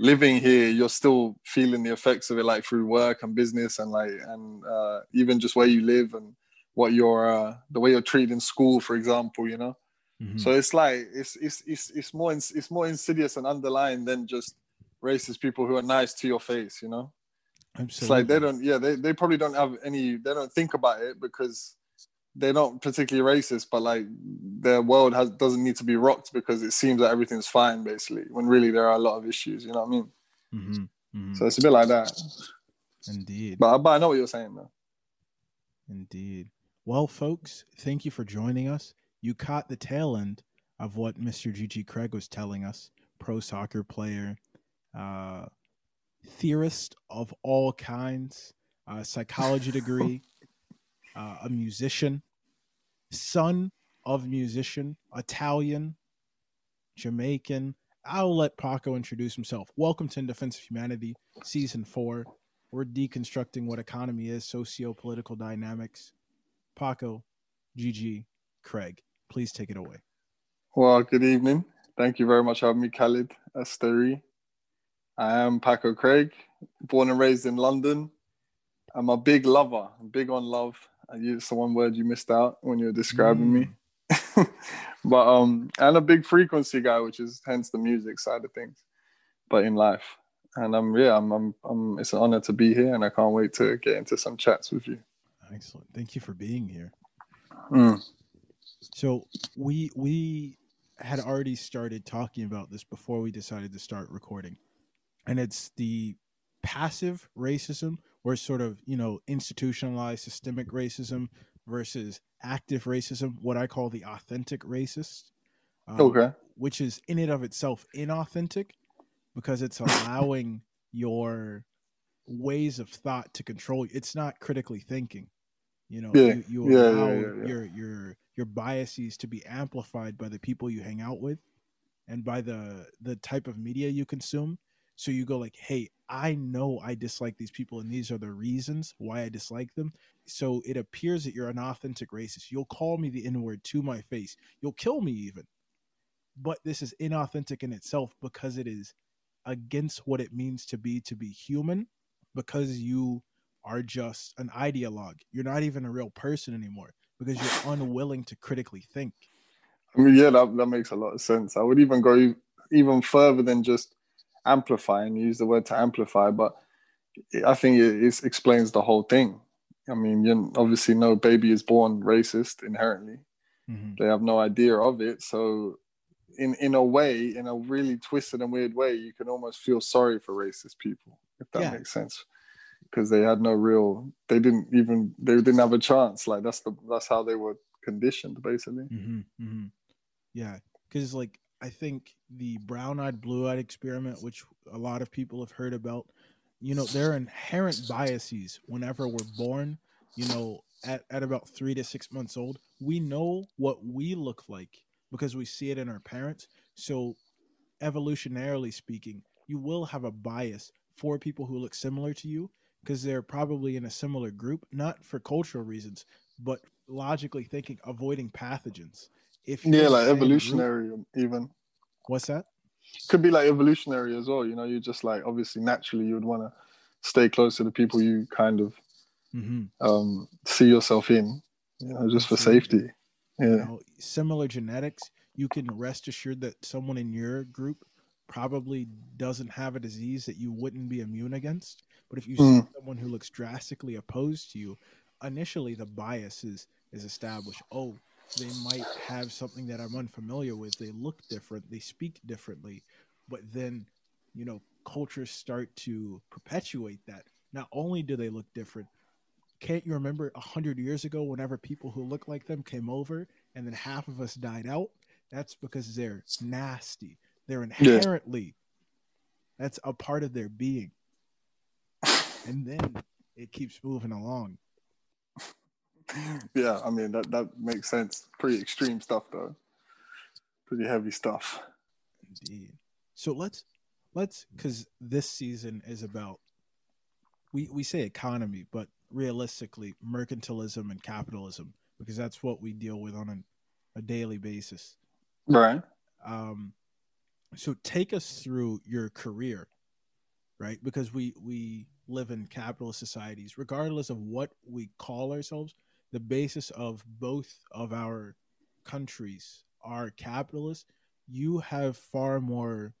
living here you're still feeling the effects of it like through work and business and like and uh, even just where you live and what you're uh, the way you're treated in school for example you know mm-hmm. so it's like it's it's it's, it's more it's more insidious and underlying than just racist people who are nice to your face you know Absolutely. it's like they don't yeah they, they probably don't have any they don't think about it because they're not particularly racist, but like their world has doesn't need to be rocked because it seems that everything's fine, basically. When really there are a lot of issues. You know what I mean? Mm-hmm. Mm-hmm. So it's a bit like that. Indeed. But, but I know what you're saying, though. Indeed. Well, folks, thank you for joining us. You caught the tail end of what Mr. Gigi Craig was telling us. Pro soccer player, uh, theorist of all kinds, uh, psychology degree uh, a musician, son of musician, Italian, Jamaican. I'll let Paco introduce himself. Welcome to In Defense of Humanity, Season 4. We're deconstructing what economy is, socio political dynamics. Paco, Gigi, Craig, please take it away. Well, good evening. Thank you very much for having me, Khalid Asteri. I am Paco Craig, born and raised in London. I'm a big lover, I'm big on love. It's the one word you missed out when you were describing mm. me. but um, and a big frequency guy, which is hence the music side of things. But in life, and I'm yeah, I'm, I'm, I'm it's an honor to be here, and I can't wait to get into some chats with you. Excellent. Thank you for being here. Mm. So we we had already started talking about this before we decided to start recording, and it's the passive racism or sort of you know institutionalized systemic racism versus active racism what i call the authentic racist um, okay. which is in and of itself inauthentic because it's allowing your ways of thought to control you. It's not critically thinking you know yeah. you, you yeah, allow yeah, your your your biases to be amplified by the people you hang out with and by the the type of media you consume. So you go like, hey, I know I dislike these people, and these are the reasons why I dislike them. So it appears that you're an authentic racist. You'll call me the N word to my face. You'll kill me even. But this is inauthentic in itself because it is against what it means to be to be human because you are just an ideologue. You're not even a real person anymore because you're unwilling to critically think. I mean, yeah, that, that makes a lot of sense. I would even go even further than just amplify and use the word to amplify, but I think it, it explains the whole thing. I mean, you obviously no baby is born racist inherently. Mm-hmm. They have no idea of it. So in in a way, in a really twisted and weird way, you can almost feel sorry for racist people, if that yeah. makes sense. Because they had no real they didn't even they didn't have a chance. Like that's the that's how they were conditioned basically. Mm-hmm. Mm-hmm. Yeah. Cause like I think the brown eyed, blue eyed experiment, which a lot of people have heard about, you know, there are inherent biases whenever we're born, you know, at, at about three to six months old. We know what we look like because we see it in our parents. So, evolutionarily speaking, you will have a bias for people who look similar to you because they're probably in a similar group, not for cultural reasons, but logically thinking, avoiding pathogens. If yeah, like evolutionary, group, even. What's that? Could be like evolutionary as well. You know, you just like obviously naturally you would want to stay close to the people you kind of mm-hmm. um, see yourself in. You know, just for safety. Yeah. You know, similar genetics. You can rest assured that someone in your group probably doesn't have a disease that you wouldn't be immune against. But if you mm. see someone who looks drastically opposed to you, initially the bias is is established. Oh, they might have something that I'm unfamiliar with. They look different, they speak differently, but then, you know, cultures start to perpetuate that. Not only do they look different, can't you remember a hundred years ago whenever people who look like them came over and then half of us died out? That's because they're nasty. They're inherently yeah. that's a part of their being. And then it keeps moving along yeah, I mean that that makes sense. Pretty extreme stuff though. Pretty heavy stuff. Indeed. So let's let's because this season is about we we say economy, but realistically, mercantilism and capitalism because that's what we deal with on a, a daily basis. Right. Um, so take us through your career, right? Because we we live in capitalist societies, regardless of what we call ourselves. The basis of both of our countries are capitalist. You have far more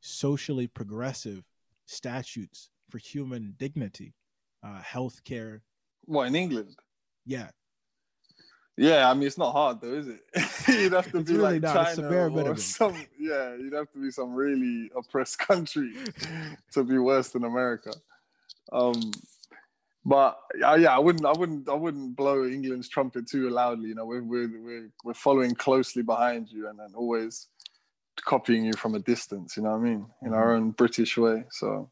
socially progressive statutes for human dignity, uh, health care. What in England? Yeah, yeah, I mean it's not hard though, is it? you'd have to It's be really like not. China or some. Yeah, you'd have to be some really oppressed country to be worse than America. Um, but uh, yeah, I wouldn't, I wouldn't, I wouldn't blow England's trumpet too loudly. You know, we're we're we're, we're following closely behind you and then always copying you from a distance. You know what I mean? In our own British way. So.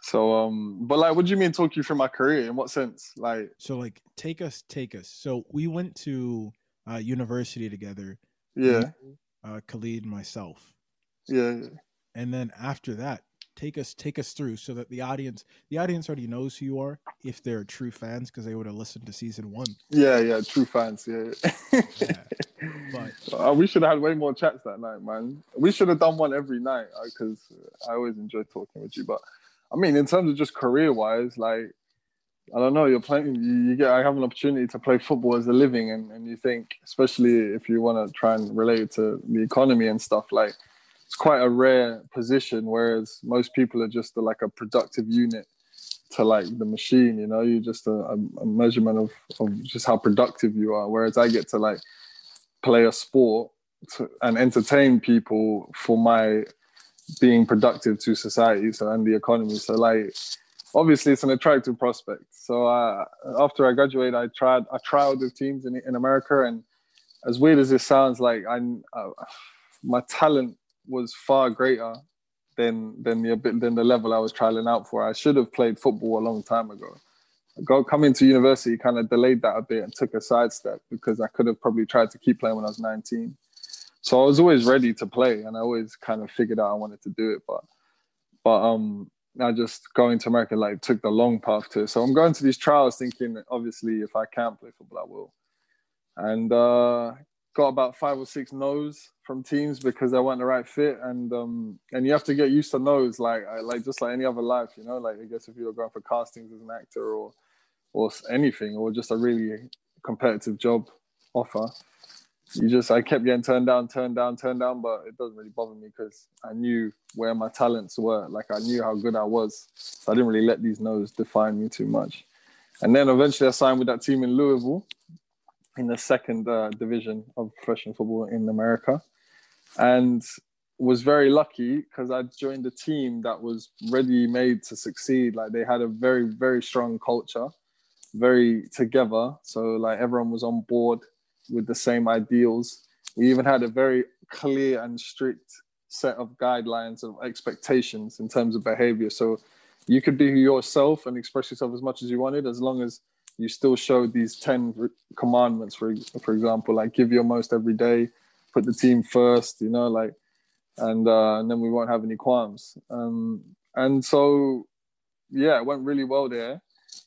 So um, but like, what do you mean talk you through my career? In what sense? Like, so like take us, take us. So we went to uh, university together. yeah, uh, Khalid, myself, yeah. and then after that, take us, take us through so that the audience, the audience already knows who you are if they're true fans because they would have listened to season one. Yeah, yeah, true fans. Yeah, Yeah. But uh, we should have had way more chats that night, man. We should have done one every night because I always enjoy talking with you. But I mean, in terms of just career wise, like I don't know, you're playing. You, you get. I have an opportunity to play football as a living, and, and you think, especially if you want to try and relate to the economy and stuff, like it's quite a rare position. Whereas most people are just like a productive unit to like the machine. You know, you're just a, a, a measurement of of just how productive you are. Whereas I get to like play a sport to, and entertain people for my being productive to society so and the economy so like obviously it's an attractive prospect so uh, after i graduated i tried i trialed with teams in, in america and as weird as this sounds like i uh, my talent was far greater than than the than the level i was trialing out for i should have played football a long time ago go coming to university kind of delayed that a bit and took a sidestep because i could have probably tried to keep playing when i was 19 so I was always ready to play, and I always kind of figured out I wanted to do it. But but um, I just going to America like took the long path to. it. So I'm going to these trials thinking, obviously, if I can't play football, I will. And uh, got about five or six no's from teams because they weren't the right fit, and um, and you have to get used to those, like like just like any other life, you know. Like I guess if you were going for castings as an actor or or anything, or just a really competitive job offer you just I kept getting turned down, turned down, turned down, but it doesn't really bother me because I knew where my talents were. Like I knew how good I was, so I didn't really let these no's define me too much. And then eventually I signed with that team in Louisville, in the second uh, division of professional football in America, and was very lucky because I joined a team that was ready made to succeed. Like they had a very very strong culture, very together. So like everyone was on board with the same ideals. We even had a very clear and strict set of guidelines of expectations in terms of behavior. So you could be yourself and express yourself as much as you wanted, as long as you still showed these 10 commandments, for, for example, like give your most every day, put the team first, you know, like, and, uh, and then we won't have any qualms. Um, and so, yeah, it went really well there,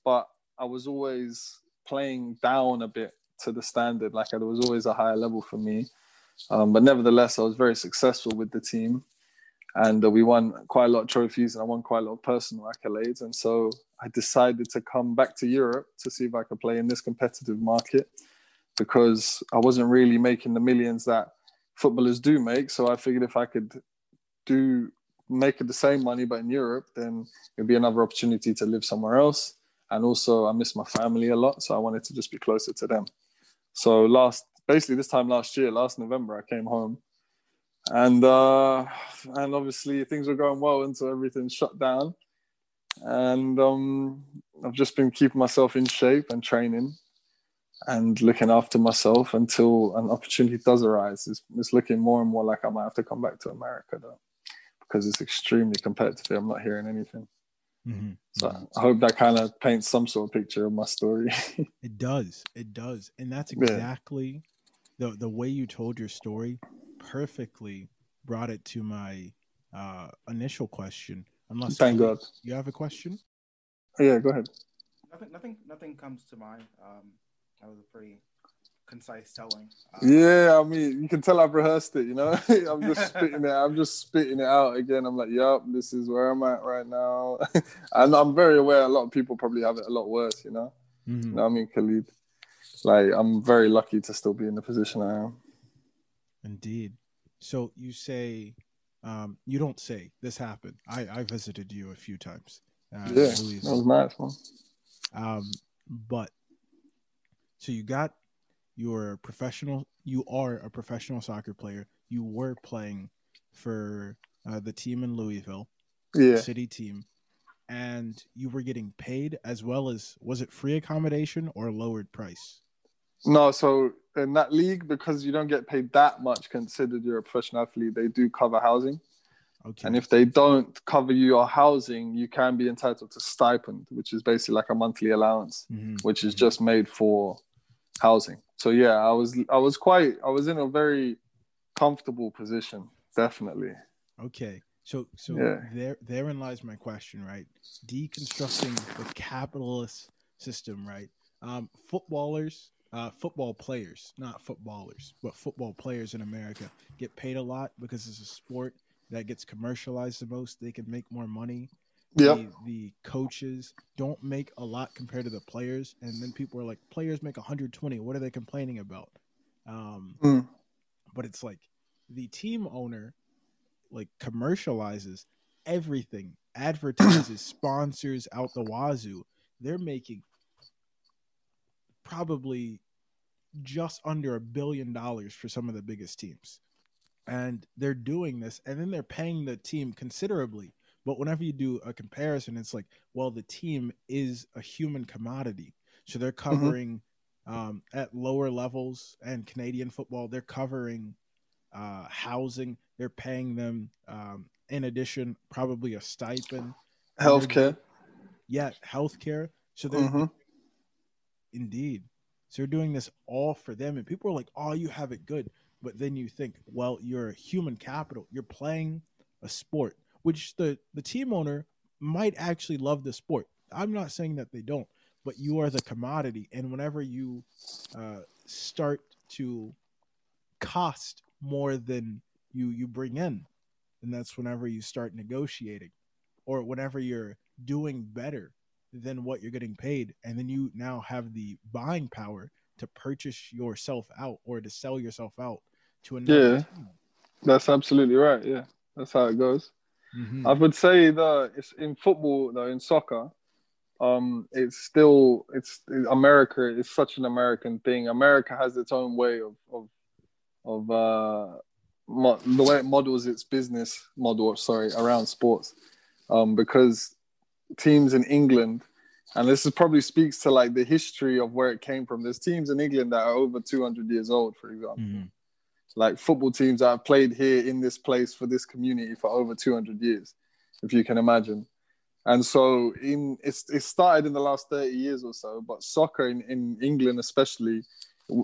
but I was always playing down a bit to the standard. Like there was always a higher level for me. Um, but nevertheless, I was very successful with the team, and uh, we won quite a lot of trophies, and I won quite a lot of personal accolades. And so I decided to come back to Europe to see if I could play in this competitive market because I wasn't really making the millions that footballers do make. So I figured if I could do make the same money but in Europe, then it'd be another opportunity to live somewhere else. And also, I miss my family a lot, so I wanted to just be closer to them. So last, basically this time last year, last November, I came home, and uh, and obviously things were going well until everything shut down, and um, I've just been keeping myself in shape and training, and looking after myself until an opportunity does arise. It's, it's looking more and more like I might have to come back to America though, because it's extremely competitive. I'm not hearing anything. Mm-hmm. So I hope that kind of paints some sort of picture of my story. It does. It does. And that's Yeah. exactly the the way you told your story perfectly brought it to my uh initial question. Unless Thank God. you have a question? Yeah, go ahead. Nothing, nothing, nothing comes to mind. Um, that was a pretty concise telling. Uh, yeah, I mean, you can tell I've rehearsed it. You know, I'm just spitting it. I'm just spitting it out again. I'm like, "Yup, this is where I'm at right now," and I'm very aware a lot of people probably have it a lot worse. You know, mm-hmm. you know I mean, Khalid. Like, I'm very lucky to still be in the position I am. Indeed. So you say, um, you don't say this happened. I I visited you a few times. Uh, yeah, that was nice, man. Um, but so you got your professional. You are a professional soccer player. You were playing for uh, the team in Louisville, yeah, city team, and you were getting paid as well as was it free accommodation or lowered price? No, so in that league, because you don't get paid that much, considered you're a professional athlete, they do cover housing. Okay. And if they don't cover your housing, you can be entitled to stipend, which is basically like a monthly allowance, mm-hmm. which is mm-hmm. just made for housing. So yeah, I was I was quite I was in a very comfortable position, definitely. Okay. So so yeah. there therein lies my question, right? Deconstructing the capitalist system, right? Um, footballers uh, football players, not footballers, but football players in America get paid a lot because it's a sport that gets commercialized the most. They can make more money. Yeah. The, the, coaches don't make a lot compared to the players, and then people are like, players make 120. What are they complaining about? Um, mm. But it's like the team owner like commercializes everything, advertises, sponsors out the wazoo. They're making probably just under a billion dollars for some of the biggest teams. And they're doing this and then they're paying the team considerably. But whenever you do a comparison, it's like, well, the team is a human commodity. So they're mm-hmm. covering mm-hmm. um, at lower levels and Canadian football, they're covering uh, housing, they're paying them, um, in addition, probably a stipend. Healthcare. Yeah, healthcare. So they're mm-hmm. Indeed. So you're doing this all for them. And people are like, oh, you have it good. But then you think, well, you're a human capital. You're playing a sport, which the, the team owner might actually love the sport. I'm not saying that they don't, but you are the commodity. And whenever you uh, start to cost more than you you bring in, then that's whenever you start negotiating, or whenever you're doing better than what you're getting paid and then you now have the buying power to purchase yourself out or to sell yourself out to another yeah team. that's absolutely right yeah that's how it goes mm-hmm. i would say that it's in football though in soccer um it's still it's america is such an american thing america has its own way of of of uh mo- the way it models its business model sorry around sports um because teams in England, and this is probably speaks to like the history of where it came from. There's teams in England that are over 200 years old, for example. Mm-hmm. Like football teams that have played here in this place for this community for over 200 years, if you can imagine. And so in it's it started in the last 30 years or so, but soccer in, in England especially,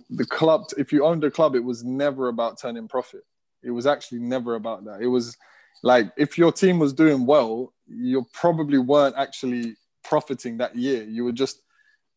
the club if you owned a club, it was never about turning profit. It was actually never about that. It was like if your team was doing well, you probably weren't actually profiting that year. You were just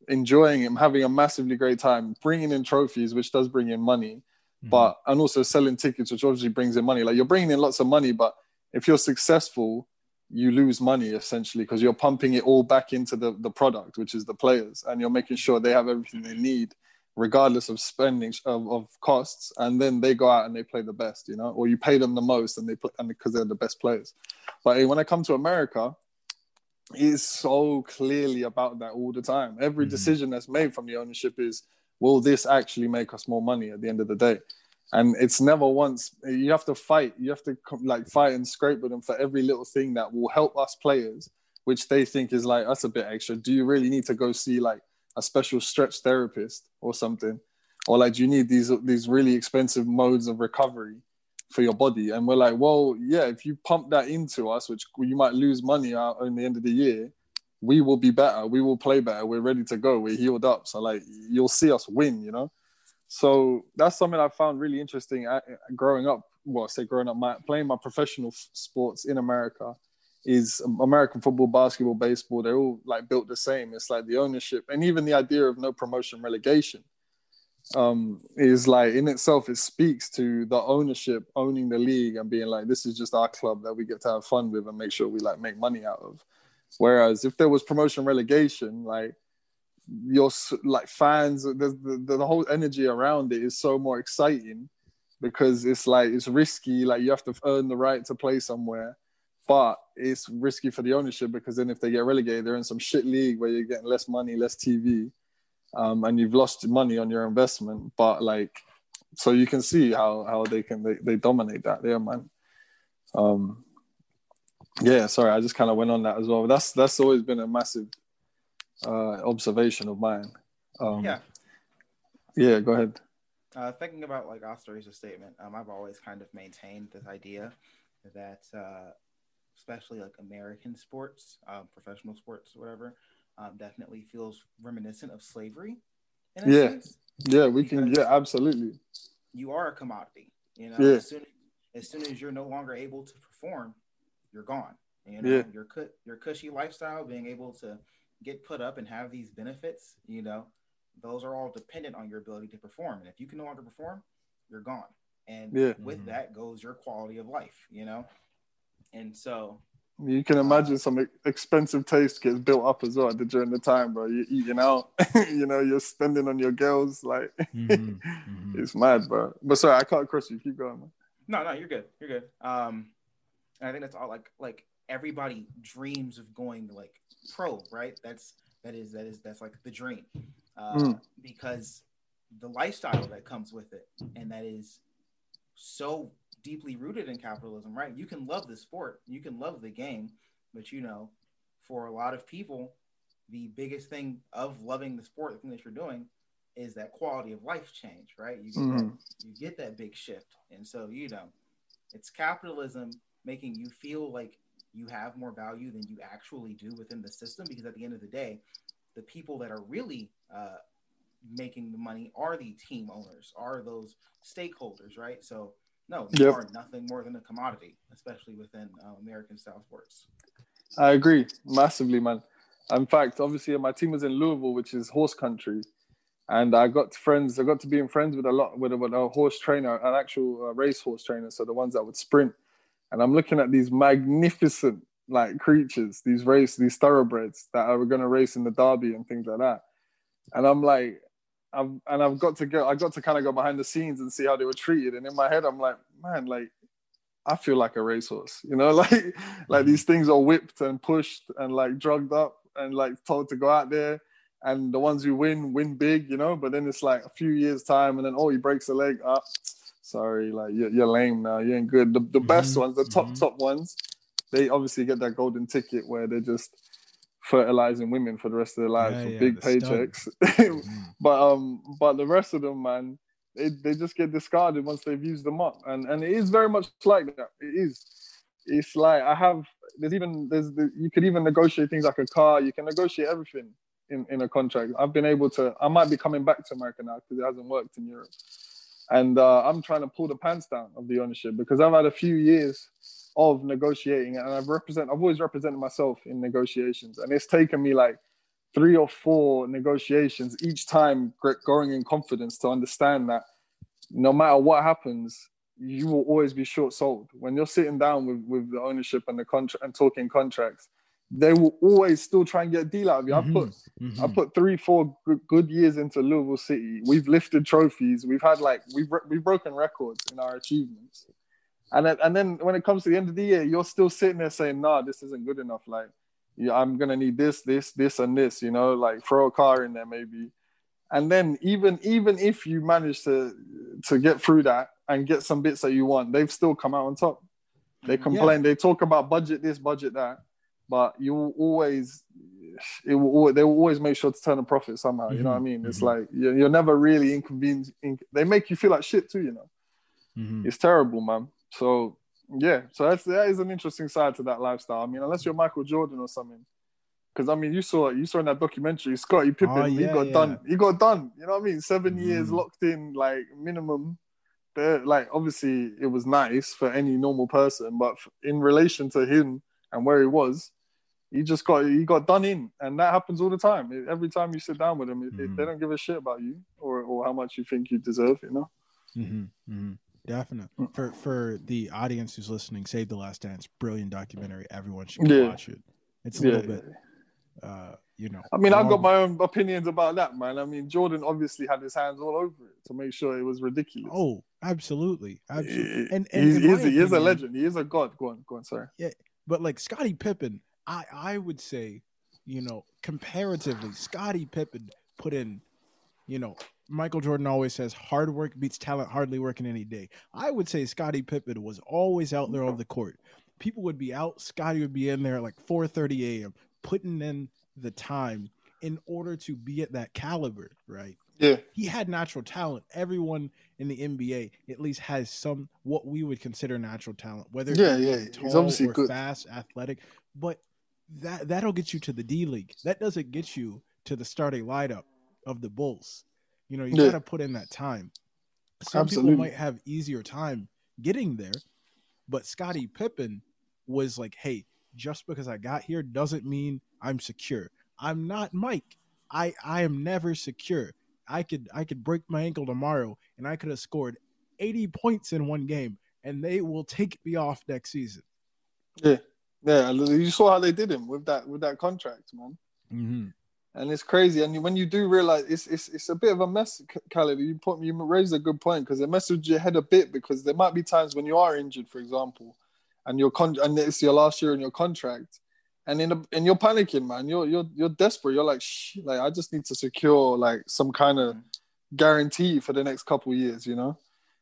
enjoying it, and having a massively great time, bringing in trophies, which does bring in money, mm-hmm. but and also selling tickets, which obviously brings in money. Like you're bringing in lots of money, but if you're successful, you lose money essentially because you're pumping it all back into the, the product, which is the players, and you're making sure they have everything they need regardless of spending of, of costs and then they go out and they play the best you know or you pay them the most and they play and because they're the best players but when i come to america it's so clearly about that all the time every mm-hmm. decision that's made from the ownership is will this actually make us more money at the end of the day? And it's never once you have to fight you have to like fight and scrape with them for every little thing that will help us players which they think is like that's a bit extra. Do you really need to go see like a special stretch therapist or something? Or like do you need these these really expensive modes of recovery for your body? And we're like well yeah if you pump that into us which you might lose money out in the end of the year we will be better we will play better we're ready to go we're healed up so like you'll see us win you know so that's something i found really interesting growing up well I say growing up my, playing my professional sports in america is American football, basketball, baseball, they're all like built the same. It's like the ownership and even the idea of no promotion relegation. um, is like in itself, it speaks to the ownership owning the league and being like, this is just our club that we get to have fun with and make sure we like make money out of. Whereas if there was promotion relegation, like your like fans, the, the, the whole energy around it is so more exciting because it's like it's risky. Like you have to earn the right to play somewhere, but it's risky for the ownership because then if they get relegated, they're in some shit league where you're getting less money, less TV, um, and you've lost money on your investment. But like, so you can see how how they can they, they dominate that there, man. Um, yeah, sorry, I just kind of went on that as well. That's that's always been a massive uh, observation of mine. Um, yeah. Yeah, go ahead. Uh, thinking about like Ostar's statement, um, I've always kind of maintained this idea that, uh, especially like American sports, um, professional sports, whatever, um, definitely feels reminiscent of slavery. yeah, sense. yeah, we can. Yeah, absolutely. You are a commodity. You know, yeah. as, soon, as soon as you're no longer able to perform, you're gone. You know, yeah. your cut, your cushy lifestyle, being able to get put up and have these benefits, you know, those are all dependent on your ability to perform. And if you can no longer perform, you're gone. And yeah. with mm-hmm. that goes your quality of life, you know? And so you can imagine some expensive taste gets built up as well during the time, bro. You're eating out, you know, you're spending on your girls, like mm-hmm. Mm-hmm. it's mad, bro. But sorry, I can't cross you. Keep going, man. No, no, you're good. You're good. Um, I think that's all. Like, like everybody dreams of going like pro, right? That's that is that is that's like the dream, uh, mm. because the lifestyle that comes with it, and that is so deeply rooted in capitalism, right? You can love the sport, you can love the game, but you know, for a lot of people, the biggest thing of loving the sport, the thing that you're doing, is that quality of life change, right? You get mm. that you get that big shift, and so you know, it's capitalism making you feel like you have more value than you actually do within the system because at the end of the day the people that are really uh, making the money are the team owners are those stakeholders right so no you yep. are nothing more than a commodity especially within uh, american style sports i agree massively man in fact obviously my team was in louisville which is horse country and I got friends. I got to be in friends with a lot with a, with a horse trainer, an actual uh, race horse trainer. So the ones that would sprint and I'm looking at these magnificent like creatures, these race, these thoroughbreds that are going to race in the derby and things like that. And I'm like, I've, and I've got to go, I got to kind of go behind the scenes and see how they were treated. And in my head, I'm like, man, like, I feel like a racehorse, you know, like, like these things are whipped and pushed and like drugged up and like told to go out there. And the ones who win, win big, you know, but then it's like a few years time and then, oh, he breaks a leg up. Ah, sorry, like you're, you're lame now. You ain't good. The, the mm-hmm. best ones, the top mm-hmm. top ones, they obviously get that golden ticket where they're just fertilizing women for the rest of their lives yeah, for yeah, big paychecks. mm-hmm. But um, but the rest of them, man, they, they just get discarded once they've used them up, and and it is very much like that. It is. It's like I have. There's even there's the, you could even negotiate things like a car. You can negotiate everything in in a contract. I've been able to. I might be coming back to America now because it hasn't worked in Europe and uh, I'm trying to pull the pants down of the ownership because I've had a few years of negotiating, and I've represent I've always represented myself in negotiations, and it's taken me like three or four negotiations each time, growing in confidence to understand that no matter what happens, you will always be short sold when you're sitting down with with the ownership and the contract and talking contracts they will always still try and get a deal out of you. Mm-hmm. I put mm-hmm. I put three, four good, good, years into Louisville City. We've lifted trophies. We've had like we've we've broken records in our achievements. And then, and then when it comes to the end of the year, you're still sitting there saying, "Nah, this isn't good enough." Like, yeah, I'm gonna need this, this, this, and this. You know, like throw a car in there maybe. And then even even if you manage to to get through that and get some bits that you want, they've still come out on top. They complain. Yeah. They talk about budget this, budget that but you will always it will they will always make sure to turn a profit somehow. Mm-hmm. You know what I mean? It's mm-hmm. like you're, you're, never really inconvenienced. In, they make you feel like shit too. You know, mm-hmm. it's terrible, man. So yeah, so that's that is an interesting side to that lifestyle. I mean, unless you're Michael Jordan or something. Because I mean, you saw you saw in that documentary, Scottie Pippen, oh, yeah, he got yeah. done. He got done. You know what I mean? 7 mm-hmm. years locked in, like minimum. Like obviously, it was nice for any normal person, but in relation to him and where he was, he just got he got done in, and that happens all the time. Every time you sit down with them, mm-hmm. they don't give a shit about you or or how much you think you deserve. You know. Mm-hmm. Mm-hmm. Definitely. Mm. For for the audience who's listening, Save the Last Dance, brilliant documentary. Everyone should yeah. watch it. It's a yeah. little bit, uh, you know. I mean, I've got my own opinions about that, man. I mean, Jordan obviously had his hands all over it to make sure it was ridiculous. Oh, absolutely, absolutely. And, and he's, he's, opinion, he is a legend. He is a god. Go on, go on. Sorry. Yeah, but like Scottie Pippen, I I would say, you know, comparatively, Scottie Pippen put in, you know, Michael Jordan always says hard work beats talent hardly working any day. I would say Scottie Pippen was always out there on the court. People would be out, Scottie would be in there at like 4:30 a.m. putting in the time in order to be at that caliber, right? Yeah. He had natural talent. Everyone in the NBA at least has some what we would consider natural talent, whether yeah, yeah, he's obviously good. fast, athletic, but that that'll get you to the D League. That doesn't get you to the starting lineup of the Bulls. You know, you yeah. got to put in that time. Some Absolutely. people might have easier time getting there, but Scottie Pippen was like, "Hey, just because I got here doesn't mean I'm secure. I'm not Mike. I I am never secure. I could I could break my ankle tomorrow and I could have scored 80 points in one game and they will take me off next season." Yeah. Yeah, you saw how they did him with that with that contract, man. Mm-hmm and it's crazy. And when you do realize it's it's it's a bit of a mess, Khalid. You put you raised a good point because it messes your head a bit because there might be times when you are injured, for example, and your con and it's your last year in your contract, and in a, and you're panicking, man. You're you're you're desperate. You're like, Shh, like I just need to secure like some kind of guarantee for the next couple years, you know.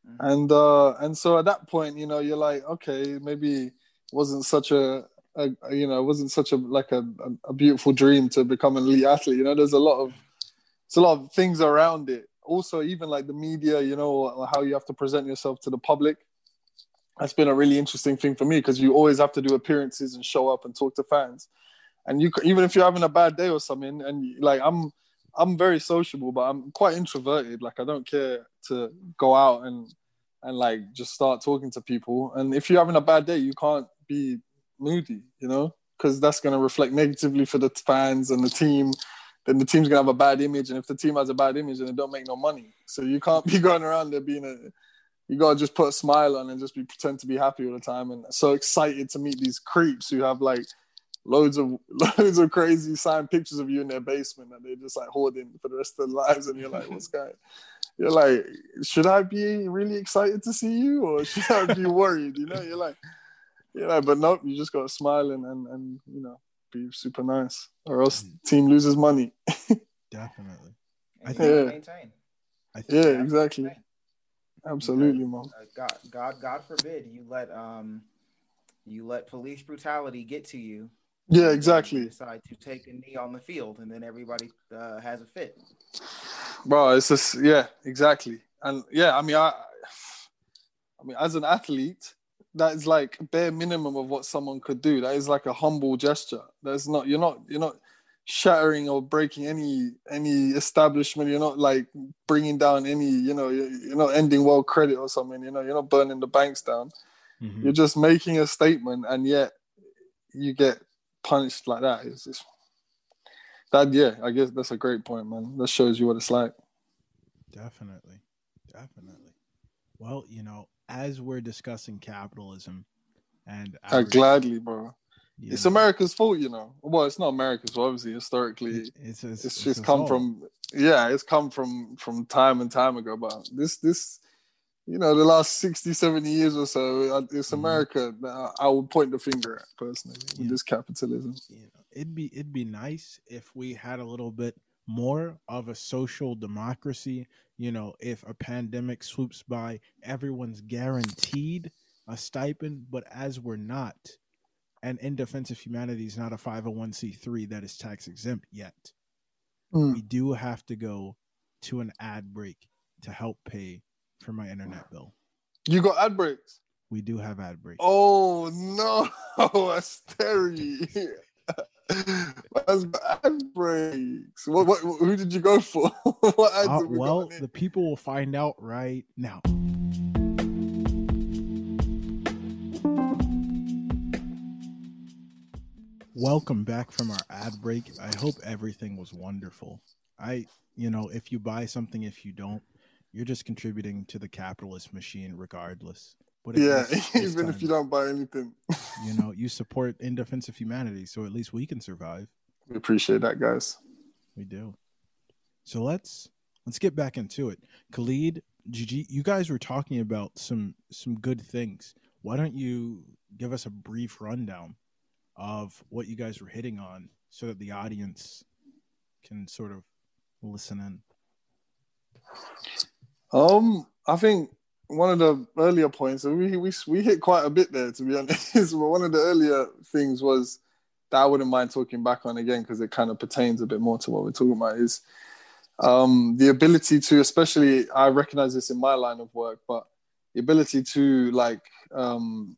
Mm-hmm. And uh and so at that point, you know, you're like, okay, maybe wasn't such a a, you know, it wasn't such a like a, a beautiful dream to become an elite athlete. You know, there's a lot of there's a lot of things around it. Also, even like the media, you know, how you have to present yourself to the public. That's been a really interesting thing for me because you always have to do appearances and show up and talk to fans. And you even if you're having a bad day or something, and like I'm I'm very sociable, but I'm quite introverted. Like I don't care to go out and and like just start talking to people. And if you're having a bad day, you can't be moody, you know, because that's going to reflect negatively for the fans and the team. Then the team's going to have a bad image, and if the team has a bad image, then they don't make no money. So you can't be going around there being a. You gotta just put a smile on and just be pretend to be happy all the time, and so excited to meet these creeps who have like loads of loads of crazy signed pictures of you in their basement that they're just like hoarding for the rest of their lives, and you're like, what's going? You're like, should I be really excited to see you, or should I be worried? You know, you're like, you know, but nope, you just got to smile and, and, and you know, be super nice, or else mm. team loses money. Definitely. I think yeah. maintain. I think yeah, exactly. Absolutely, man. Uh, God, God, God forbid you let um, you let police brutality get to you. Yeah, exactly. decide to take a knee on the field, and then everybody uh, has a fit. Bro, it's just yeah, exactly, and yeah, I mean, I, I mean, as an athlete, that is like bare minimum of what someone could do. That is like a humble gesture. That's not you're not you're not shattering or breaking any any establishment. You're not like bringing down any you know you're, you're not ending world credit or something. You know you're not burning the banks down. Mm-hmm. You're just making a statement, and yet you get punished like that. It's just that yeah. I guess that's a great point, man. That shows you what it's like. Definitely, definitely. Well, you know, as we're discussing capitalism and uh, gladly, bro. It's America's fault, you know. Well, it's not America's fault, obviously. Historically, it's, it's, it's just come from yeah, it's come from from time and time ago. But this this you know the last 60 70 years or so uh, it's mm-hmm. america that i would point the finger at personally with yeah. this capitalism you know, it'd be it'd be nice if we had a little bit more of a social democracy. You know, if a pandemic swoops by, everyone's guaranteed a stipend, but as we're not, and in defense of humanity is not a 501c3 that is tax exempt yet, mm. we do have to go to an ad break to help pay for my internet bill. You got ad breaks? We do have ad breaks. Oh no, Asteri. That's ad breaks. What, what, who did you go for? what ads uh, we well, the people will find out right now. welcome back from our ad break. I hope everything was wonderful. I, you know, if you buy something, if you don't, you're just contributing to the capitalist machine regardless. But yeah, even if you don't buy anything, you know, you support in defense of humanity, so at least we can survive. We appreciate that, guys. We do. So let's let's get back into it. Khalid, Gigi, you guys were talking about some some good things. Why don't you give us a brief rundown of what you guys were hitting on so that the audience can sort of listen in? Um, I think one of the earlier points, we we we hit quite a bit there to be honest. but one of the earlier things was that I wouldn't mind talking back on again because it kind of pertains a bit more to what we're talking about is um, the ability to, especially I recognize this in my line of work, but the ability to like um,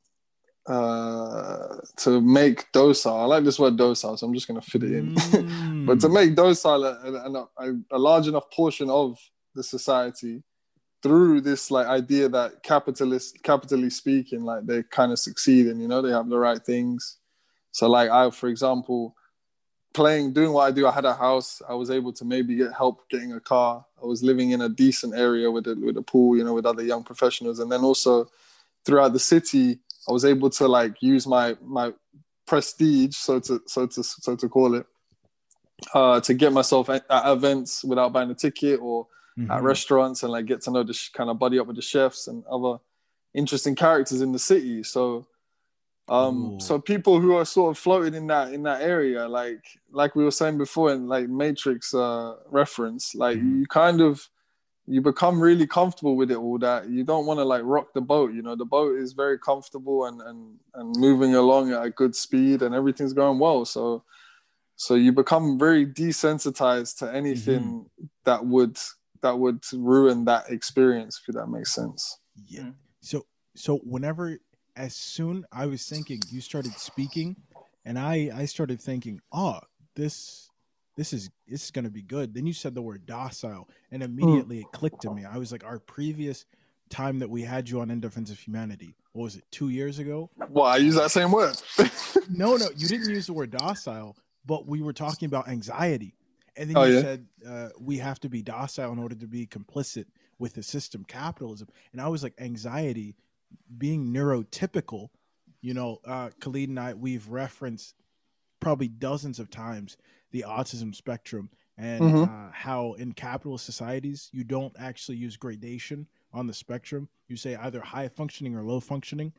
uh, to make docile. I like this word docile, so I'm just going to fit it in. Mm. but to make docile a, a, a, a, large enough portion of the society through this like idea that capitalist, capitally speaking, like they kind of succeed and you know they have the right things. So like I, for example, playing, doing what I do, I had a house. I was able to maybe get help getting a car. I was living in a decent area with a with a pool, you know, with other young professionals, and then also throughout the city I was able to like use my my prestige, so to so to so to call it, uh, to get myself at events without buying a ticket or mm-hmm. at restaurants and like get to know the sh- kind of buddy up with the chefs and other interesting characters in the city. So um Ooh. so people who are sort of floating in that in that area like like we were saying before in like matrix uh reference like mm-hmm. you kind of you become really comfortable with it all that you don't want to like rock the boat you know the boat is very comfortable and and and moving along at a good speed and everything's going well so so you become very desensitized to anything mm-hmm. that would that would ruin that experience if that makes sense yeah mm-hmm. so so whenever as soon i was thinking you started speaking and i i started thinking oh this this is this is going to be good. Then you said the word docile, and hmm. immediately mm. it clicked to me. I was like, our previous time that we had you on In Defense of Humanity, what was it, two years ago? Well, I use that same word. no, no, you didn't use the word docile, but we were talking about anxiety, and then oh, you yeah? said uh, we have to be docile in order to be complicit with the system, capitalism, and I was like, anxiety being neurotypical. You know, uh, Khalid and I, we've referenced probably dozens of times the autism spectrum and mm-hmm. uh, how in capitalist societies you don't actually use gradation on the spectrum. You say either high functioning or low functioning.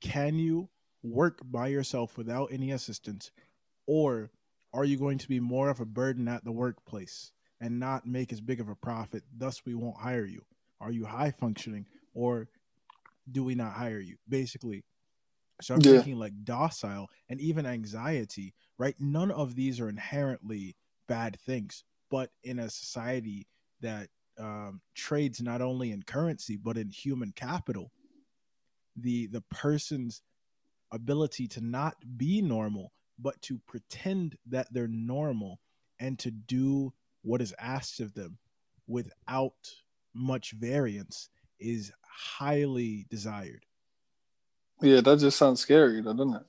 Can you work by yourself without any assistance, or are you going to be more of a burden at the workplace and not make as big of a profit? Thus, we won't hire you. Are you high functioning, or do we not hire you? Basically, so I'm yeah. thinking like docile and even anxiety, right? None of these are inherently bad things, but in a society that um, trades not only in currency but in human capital, the the person's ability to not be normal but to pretend that they're normal and to do what is asked of them without much variance is highly desired. Yeah, that just sounds scary, doesn't it?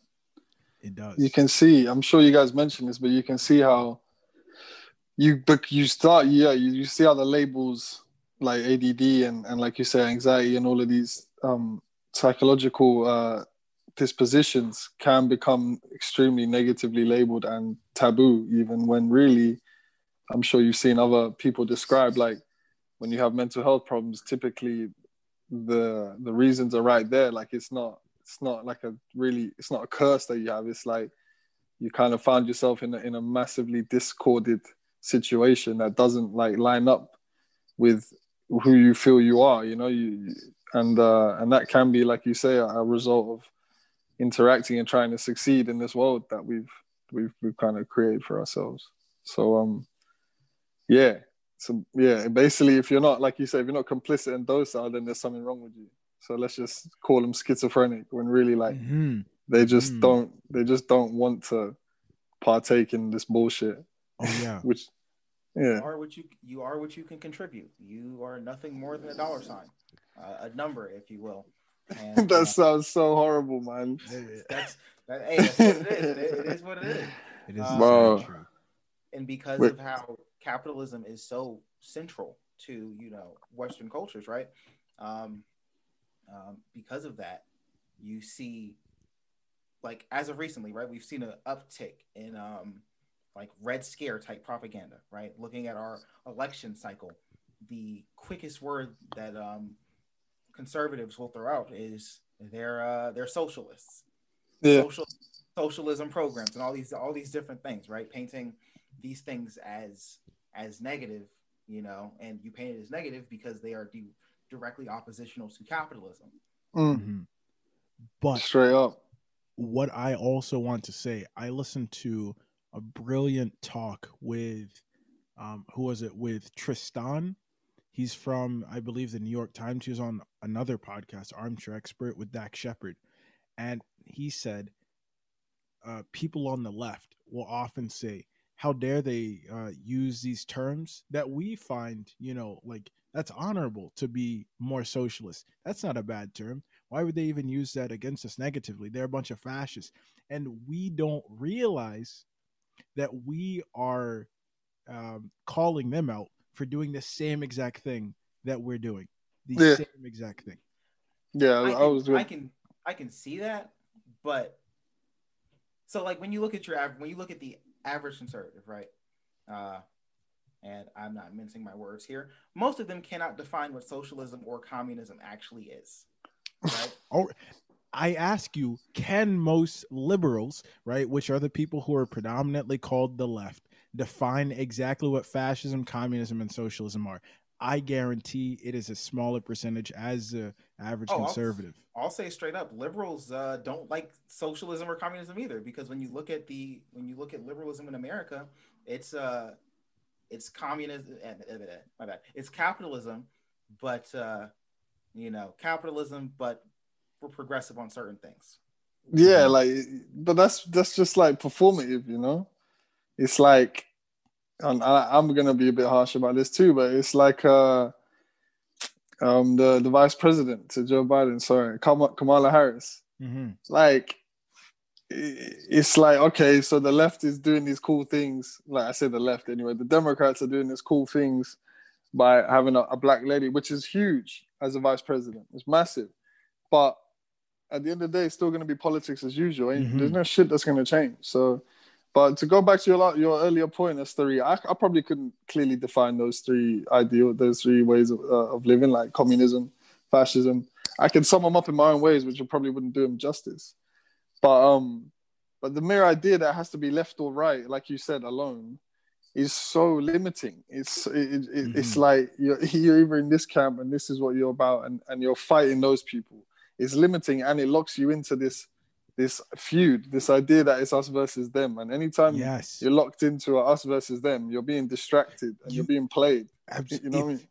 It does. You can see. I'm sure you guys mentioned this, but you can see how you but you start. Yeah, you, you see how the labels like ADD and and like you say anxiety and all of these um, psychological uh, dispositions can become extremely negatively labeled and taboo, even when really, I'm sure you've seen other people describe like when you have mental health problems. Typically, the the reasons are right there. Like it's not it's not like a really it's not a curse that you have it's like you kind of found yourself in a, in a massively discorded situation that doesn't like line up with who you feel you are you know you and uh and that can be like you say a, a result of interacting and trying to succeed in this world that we've we've we've kind of created for ourselves so um yeah so yeah basically if you're not like you say if you're not complicit and docile then there's something wrong with you so let's just call them schizophrenic when really like mm-hmm. they just mm-hmm. don't they just don't want to partake in this bullshit. Oh yeah. Which yeah. You are what you you are what you can contribute. You are nothing more than a dollar sign, uh, a number, if you will. And, that uh, sounds so horrible, man. That's that, hey, that's what it is. It, it is what it is. It is um, true. And because Wait. of how capitalism is so central to you know Western cultures, right? Um, um, because of that, you see, like as of recently, right? We've seen an uptick in um, like red scare type propaganda, right? Looking at our election cycle, the quickest word that um, conservatives will throw out is they're uh, they're socialists, yeah. social socialism programs, and all these all these different things, right? Painting these things as as negative, you know, and you paint it as negative because they are di- directly oppositional to capitalism. Mm. Mm-hmm. But straight up, what I also want to say, I listened to a brilliant talk with, um, who was it with Tristan? He's from, I believe, the New York Times. He was on another podcast, Armchair Expert, with Dax Shepard, and he said, uh, people on the left will often say, "How dare they uh, use these terms that we find, you know, like that's honorable to be more socialist. That's not a bad term. Why would they even use that against us negatively? They're a bunch of fascists. And we don't realize that we are um, calling them out for doing the same exact thing that we're doing. The yeah. same exact thing. Yeah, I, can, I was. Doing... I can I can see that, but so like when you look at your when you look at the average conservative, right? Uh, and I'm not mincing my words here. Most of them cannot define what socialism or communism actually is. Right? oh, I ask you, can most liberals, right, which are the people who are predominantly called the left, define exactly what fascism, communism, and socialism are? I guarantee it is a smaller percentage as the average oh, conservative. I'll, I'll, say straight up, liberals uh, don't like socialism or communism either, because when you look at the when you look at liberalism in America, it's uh it's communism. Eh, eh, eh, my bad. It's capitalism, but uh, you know, capitalism, but we're progressive on certain things. Yeah, like, but that's that's just like performative, you know. It's like, and I, am gonna be a bit harsh about this too, but it's like uh, um, the the vice president to Joe Biden, sorry, Kamala Harris. Mm-hmm. Like, it's like okay, so the left is doing these cool things. Like I said, the left anyway. The Democrats are doing these cool things by having a, a black lady, which is huge as a vice president. It's massive, but at the end of the day, it's still going to be politics as usual. Mm-hmm. There's no shit that's going to change. So, but to go back to your your earlier point, as three, I, I probably couldn't clearly define those three ideal, those three ways of, uh, of living, like communism, fascism. I can sum them up in my own ways, which probably wouldn't do them justice. But um, but the mere idea that has to be left or right, like you said, alone, is so limiting. It's it, it, mm-hmm. it's like you're you're either in this camp and this is what you're about, and and you're fighting those people. It's limiting and it locks you into this this feud, this idea that it's us versus them. And anytime yes. you're locked into us versus them, you're being distracted and you, are being played. you know if, what I mean?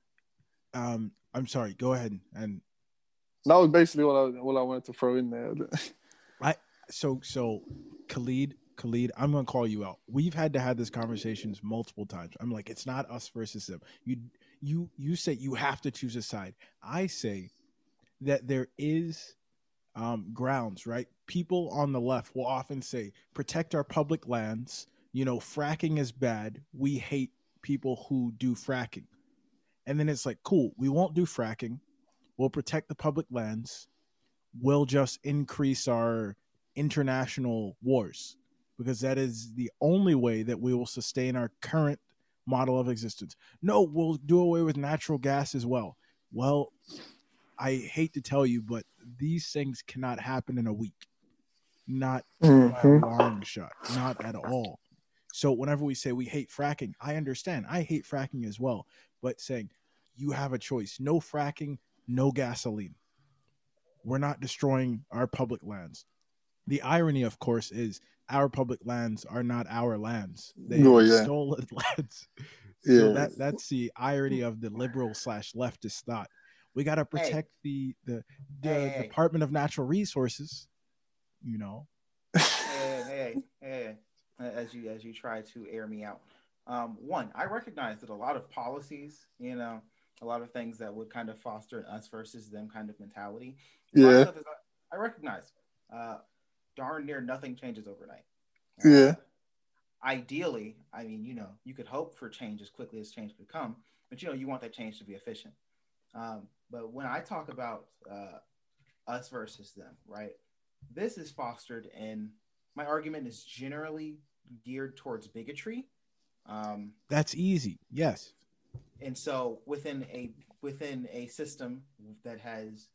Um, I'm sorry. Go ahead and. That was basically what I what I wanted to throw in there. I so so Khalid Khalid, I'm gonna call you out. We've had to have this conversations multiple times. I'm like, it's not us versus them. You you you say you have to choose a side. I say that there is um, grounds, right? People on the left will often say, protect our public lands. You know, fracking is bad. We hate people who do fracking. And then it's like, cool, we won't do fracking. We'll protect the public lands. We'll just increase our international wars because that is the only way that we will sustain our current model of existence. No, we'll do away with natural gas as well. Well, I hate to tell you, but these things cannot happen in a week. Not mm-hmm. a long shot. Not at all. So whenever we say we hate fracking, I understand. I hate fracking as well. But saying you have a choice. No fracking, no gasoline. We're not destroying our public lands. The irony, of course, is our public lands are not our lands. They oh, are yeah. stolen lands. Yeah. So that that's the irony of the liberal slash leftist thought. We got to protect hey. the the, the hey, Department hey. of Natural Resources. You know. hey, hey, hey, as you as you try to air me out. Um, one, I recognize that a lot of policies, you know, a lot of things that would kind of foster an us versus them kind of mentality. Yeah, I recognize. Uh, darn near nothing changes overnight. Uh, yeah. Ideally, I mean, you know, you could hope for change as quickly as change could come, but you know, you want that change to be efficient. Um, but when I talk about uh, us versus them, right? This is fostered in my argument is generally geared towards bigotry. Um, That's easy. Yes. And so within a within a system that has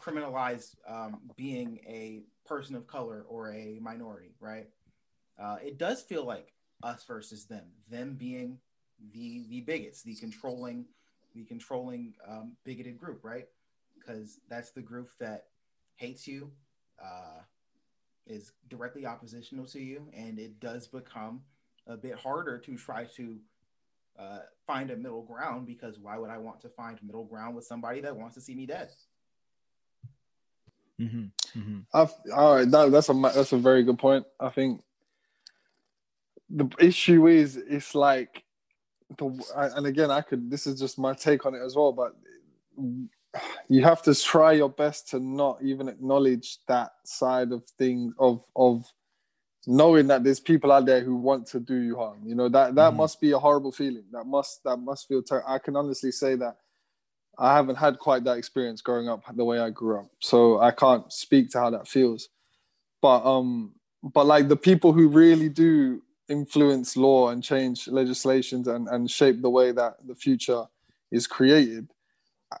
criminalized um, being a person of color or a minority, right? Uh, it does feel like us versus them. Them being the the bigots, the controlling, the controlling um, bigoted group, right? Because that's the group that hates you, uh, is directly oppositional to you, and it does become a bit harder to try to uh, find a middle ground because why would I want to find middle ground with somebody that wants to see me dead? Mm-hmm. Mm-hmm. all right, that, that's a that's a very good point. I think the issue is it's like the and again I could this is just my take on it as well, but you have to try your best to not even acknowledge that side of things of of knowing that there's people out there who want to do you harm. You know that that mm-hmm. must be a horrible feeling. That must that must feel ter- i can honestly say that i haven't had quite that experience growing up the way i grew up. So i can't speak to how that feels. But um but like the people who really do influence law and change legislations and and shape the way that the future is created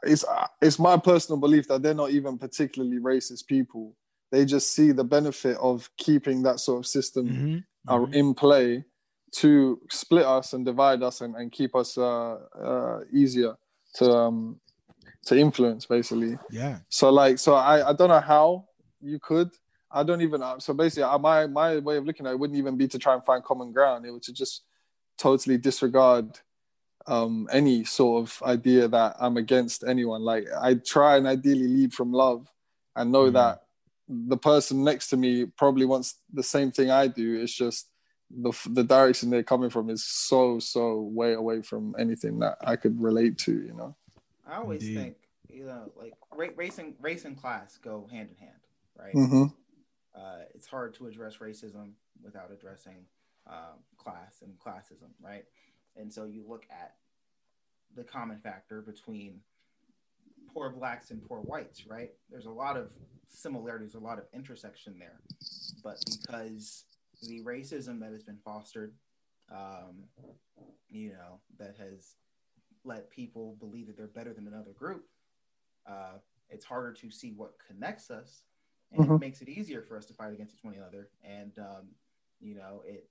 it's it's my personal belief that they're not even particularly racist people they just see the benefit of keeping that sort of system mm-hmm. Mm-hmm. in play to split us and divide us and, and keep us uh, uh, easier to um, to influence basically yeah so like so I, I don't know how you could i don't even so basically my my way of looking at it wouldn't even be to try and find common ground it would to just totally disregard um, any sort of idea that i'm against anyone like i try and ideally lead from love and know mm. that the person next to me probably wants the same thing I do. It's just the the direction they're coming from is so so way away from anything that I could relate to. You know. I always Indeed. think you know like race and race and class go hand in hand, right? Mm-hmm. Uh, it's hard to address racism without addressing um, class and classism, right? And so you look at the common factor between poor blacks and poor whites, right? There's a lot of similarities, a lot of intersection there. But because the racism that has been fostered, um, you know, that has let people believe that they're better than another group, uh, it's harder to see what connects us, and mm-hmm. it makes it easier for us to fight against each one another. And um, you know, it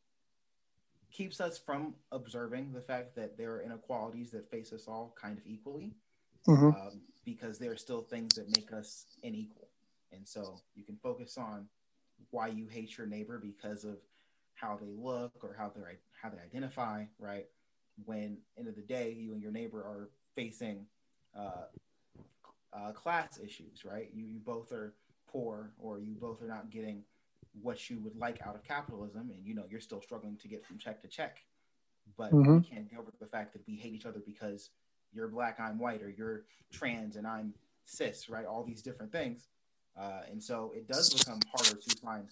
keeps us from observing the fact that there are inequalities that face us all kind of equally, mm-hmm. um, because there are still things that make us unequal. And so you can focus on why you hate your neighbor because of how they look or how they how they identify, right? When end of the day, you and your neighbor are facing uh, uh, class issues, right? You you both are poor, or you both are not getting what you would like out of capitalism, and you know you're still struggling to get from check to check. But mm-hmm. we can't get over the fact that we hate each other because you're black, I'm white, or you're trans and I'm cis, right? All these different things. Uh, and so it does become harder to find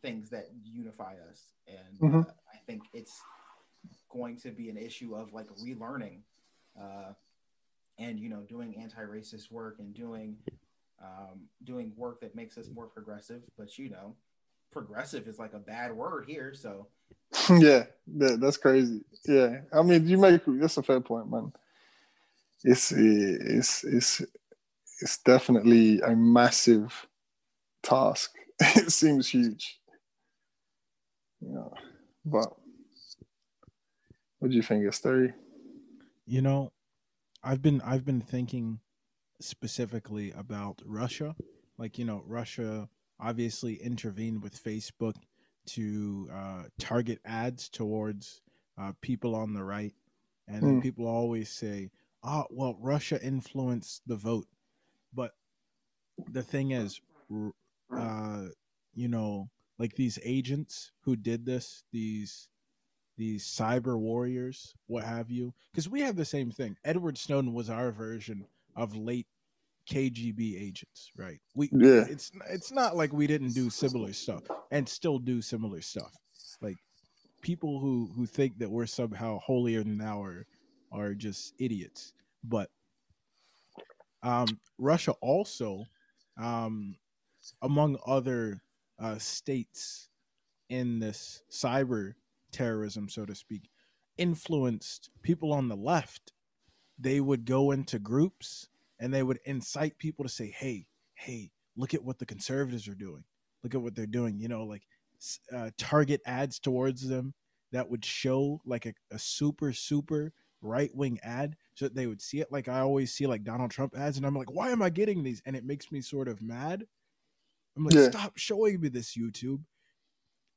things that unify us. And mm-hmm. uh, I think it's going to be an issue of like relearning uh, and, you know, doing anti racist work and doing. Um, doing work that makes us more progressive, but you know, progressive is like a bad word here. So, yeah, yeah, that's crazy. Yeah, I mean, you make that's a fair point, man. It's it's it's it's definitely a massive task. it seems huge. Yeah. But what do you think, Esther? You know, I've been I've been thinking specifically about Russia. Like, you know, Russia obviously intervened with Facebook to uh, target ads towards uh, people on the right. And mm. people always say, oh, well, Russia influenced the vote. But the thing is, uh, you know, like these agents who did this, these these cyber warriors, what have you. Because we have the same thing. Edward Snowden was our version of late KGB agents, right? We Yeah. it's it's not like we didn't do similar stuff and still do similar stuff. Like people who who think that we're somehow holier than thou are are just idiots. But um Russia also um among other uh states in this cyber terrorism so to speak influenced people on the left they would go into groups and they would incite people to say, "Hey, hey, look at what the conservatives are doing. Look at what they're doing." You know, like uh, target ads towards them that would show like a, a super super right wing ad, so that they would see it. Like I always see like Donald Trump ads, and I'm like, "Why am I getting these?" And it makes me sort of mad. I'm like, Yeah. "Stop showing me this YouTube."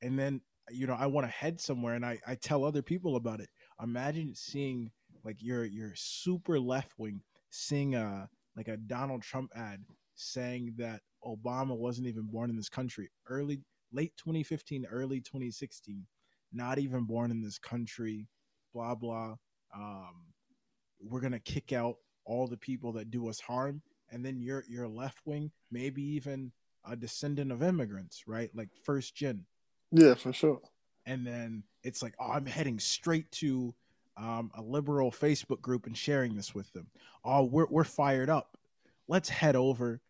And then you know, I want to head somewhere, and I I tell other people about it. Imagine seeing like you're you're super left wing seeing a like a Donald Trump ad saying that Obama wasn't even born in this country. Early late 2015 early 2016 not even born in this country blah blah. Um we're going to kick out all the people that do us harm. And then you're you're left wing maybe even a descendant of immigrants right? Like first gen. Yeah, for sure. and then it's like, oh, I'm heading straight to um, a liberal Facebook group and sharing this with them. Oh, we're we're fired up. Let's head over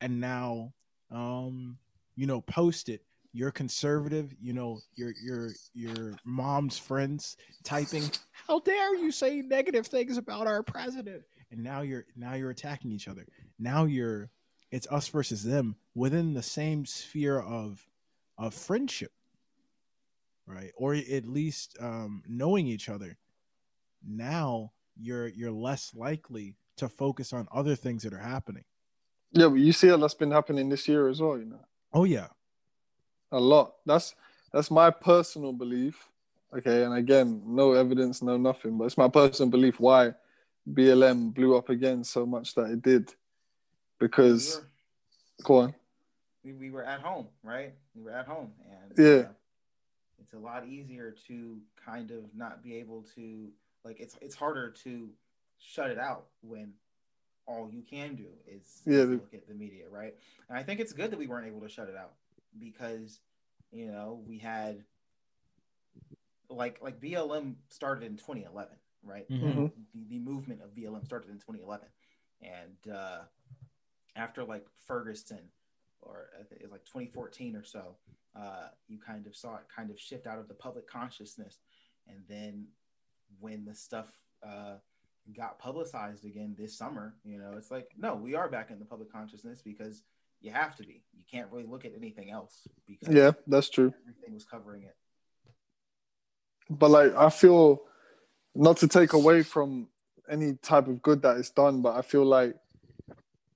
and now, um, you know, post it. You're conservative. You know, your your your mom's friends typing, "How dare you say negative things about our president?" And now you're now you're attacking each other. Now you're it's us versus them within the same sphere of of friendship right or at least um, knowing each other now you're you're less likely to focus on other things that are happening Yeah, but you see how that's been happening this year as well, you know. oh yeah A lot. That's that's my personal belief. Okay, and again, no evidence, no nothing, but it's my personal belief why BLM blew up again so much that it did. We Because were, go on. we, we were at home, right? We were at home, and Yeah. uh, it's a lot easier to kind of not be able to like. It's it's harder to shut it out when all you can do is, Yeah, is look at the media, right? And I think it's good that we weren't able to shut it out because you know we had like like BLM started in 2011, right? Mhm. the, the movement of BLM started in 2011, and uh, after like Ferguson, or I think it was like 2014 or so, uh, you kind of saw it kind of shift out of the public consciousness, and then when the stuff uh, got publicized again this summer, you know, it's like no, we are back in the public consciousness because you have to be. You can't really look at anything else because Yeah, that's true. everything was covering it. But like I feel not to take away from any type of good that is done, but I feel like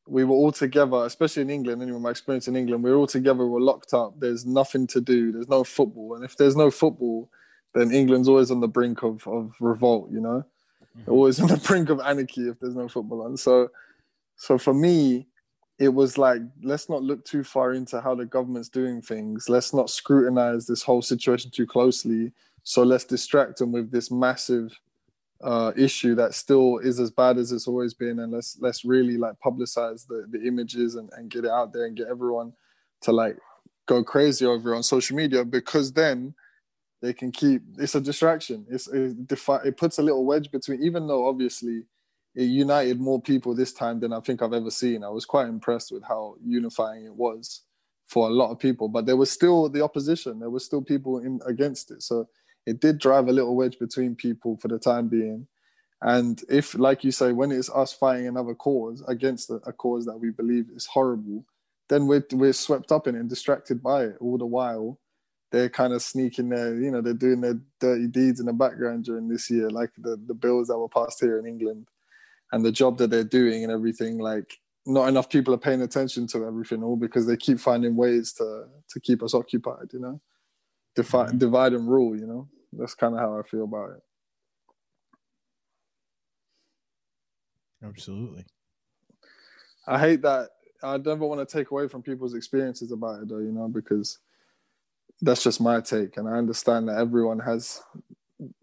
we were all together, especially in England. Anyway, my experience in England, we were all together. We were locked up. There's nothing to do. There's no football, and if there's no football, then England's always on the brink of of revolt. You know, They're always on the brink of anarchy if there's no football on. So, so for me, it was like let's not look too far into how the government's doing things. Let's not scrutinize this whole situation too closely. So let's distract them with this massive uh, issue that still is as bad as it's always been, and let's let's really like publicize the the images and, and get it out there and get everyone to like go crazy over it on social media because then they can keep it's a distraction. It's it, defi- it puts a little wedge between, even though obviously it united more people this time than I think I've ever seen. I was quite impressed with how unifying it was for a lot of people, but there was still the opposition. There was still people in against it. So it did drive a little wedge between people for the time being. And if, like you say, when it's us fighting another cause against a, a cause that we believe is horrible, then we're, we're swept up in it and distracted by it all the while. They're kind of sneaking their, you know, they're doing their dirty deeds in the background during this year, like the, the bills that were passed here in England and the job that they're doing and everything. Like, not enough people are paying attention to everything, all because they keep finding ways to to keep us occupied, you know, Defi- Mhm. divide and rule, you know. That's kind of how I feel about it. absolutely I hate that. I never want to take away from people's experiences about it, though, you know, because that's just my take, and I understand that everyone has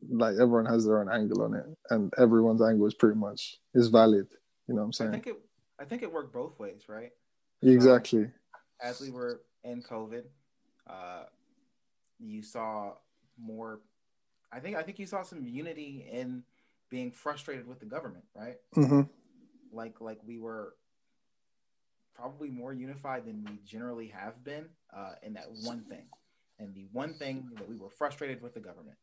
like everyone has their own angle on it, and everyone's angle is pretty much is valid. You know what I'm saying? I think it. I think it worked both ways, right? Exactly. So, as we were in COVID, uh, you saw more. I think. I think you saw some unity in being frustrated with the government, right? Mm-hmm. Like, like we were probably more unified than we generally have been uh, in that one thing. And the one thing that we were frustrated with the government.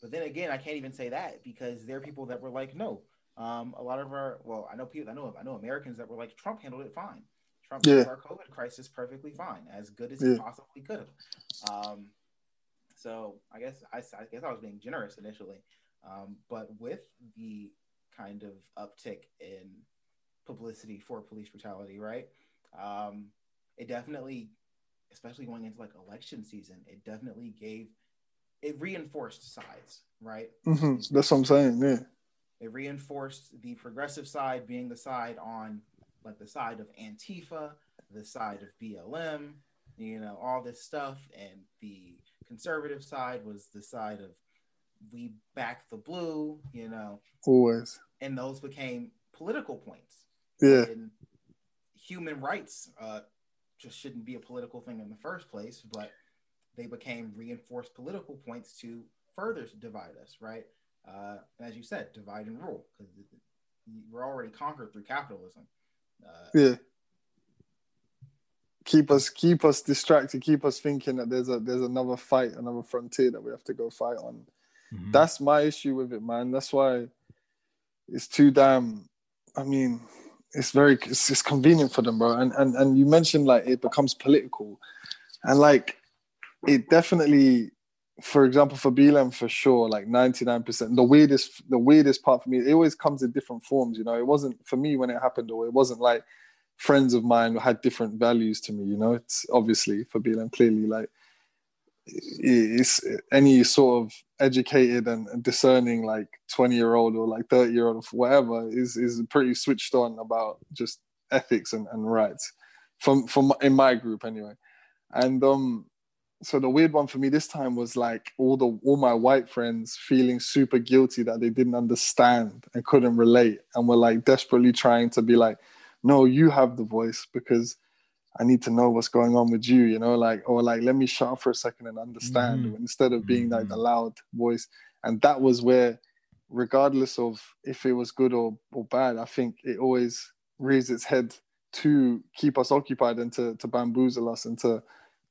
But then again, I can't even say that because there are people that were like, no. Um, a lot of our, well, I know people, I know, I know Americans that were like, Trump handled it fine. Trump yeah. handled our COVID crisis perfectly fine, as good as yeah. he possibly could have. Um, so I guess I, I, guess I was being generous initially, um, but with the kind of uptick in publicity for police brutality, right? Um, it definitely, especially going into like election season, it definitely gave, it reinforced sides, right? Mm-hmm. That's what I'm saying. Yeah. It reinforced the progressive side being the side on like the side of Antifa, the side of BLM, you know, all this stuff. And the conservative side was the side of we back the blue, you know. Always. And those became political points. Yeah. And human rights uh, just shouldn't be a political thing in the first place, but they became reinforced political points to further divide us, right? Uh, and as you said, divide and rule, because we're already conquered through capitalism. Uh, yeah. Keep us, keep us distracted. Keep us thinking that there's a there's another fight, another frontier that we have to go fight on. Mm-hmm. That's my issue with it, man. That's why it's too damn. I mean, it's very it's, it's convenient for them, bro. And and and you mentioned like it becomes political, and like it definitely, for example, for BLM for sure, like ninety nine percent. The weirdest the weirdest part for me, it always comes in different forms. You know, it wasn't for me when it happened, or it wasn't like friends of mine had different values to me. You know, it's obviously for BLM clearly like it's any sort of educated and discerning like 20 year old or like 30 year old or whatever is is pretty switched on about just ethics and, and rights from from in my group anyway. And um so the weird one for me this time was like all the all my white friends feeling super guilty that they didn't understand and couldn't relate and were like desperately trying to be like no you have the voice because I need to know what's going on with you, you know, like, or like, let me shut up for a second and understand mm-hmm. instead of being like the mm-hmm. loud voice. And that was where, regardless of if it was good or, or bad, I think it always raised its head to keep us occupied and to, to bamboozle us and to,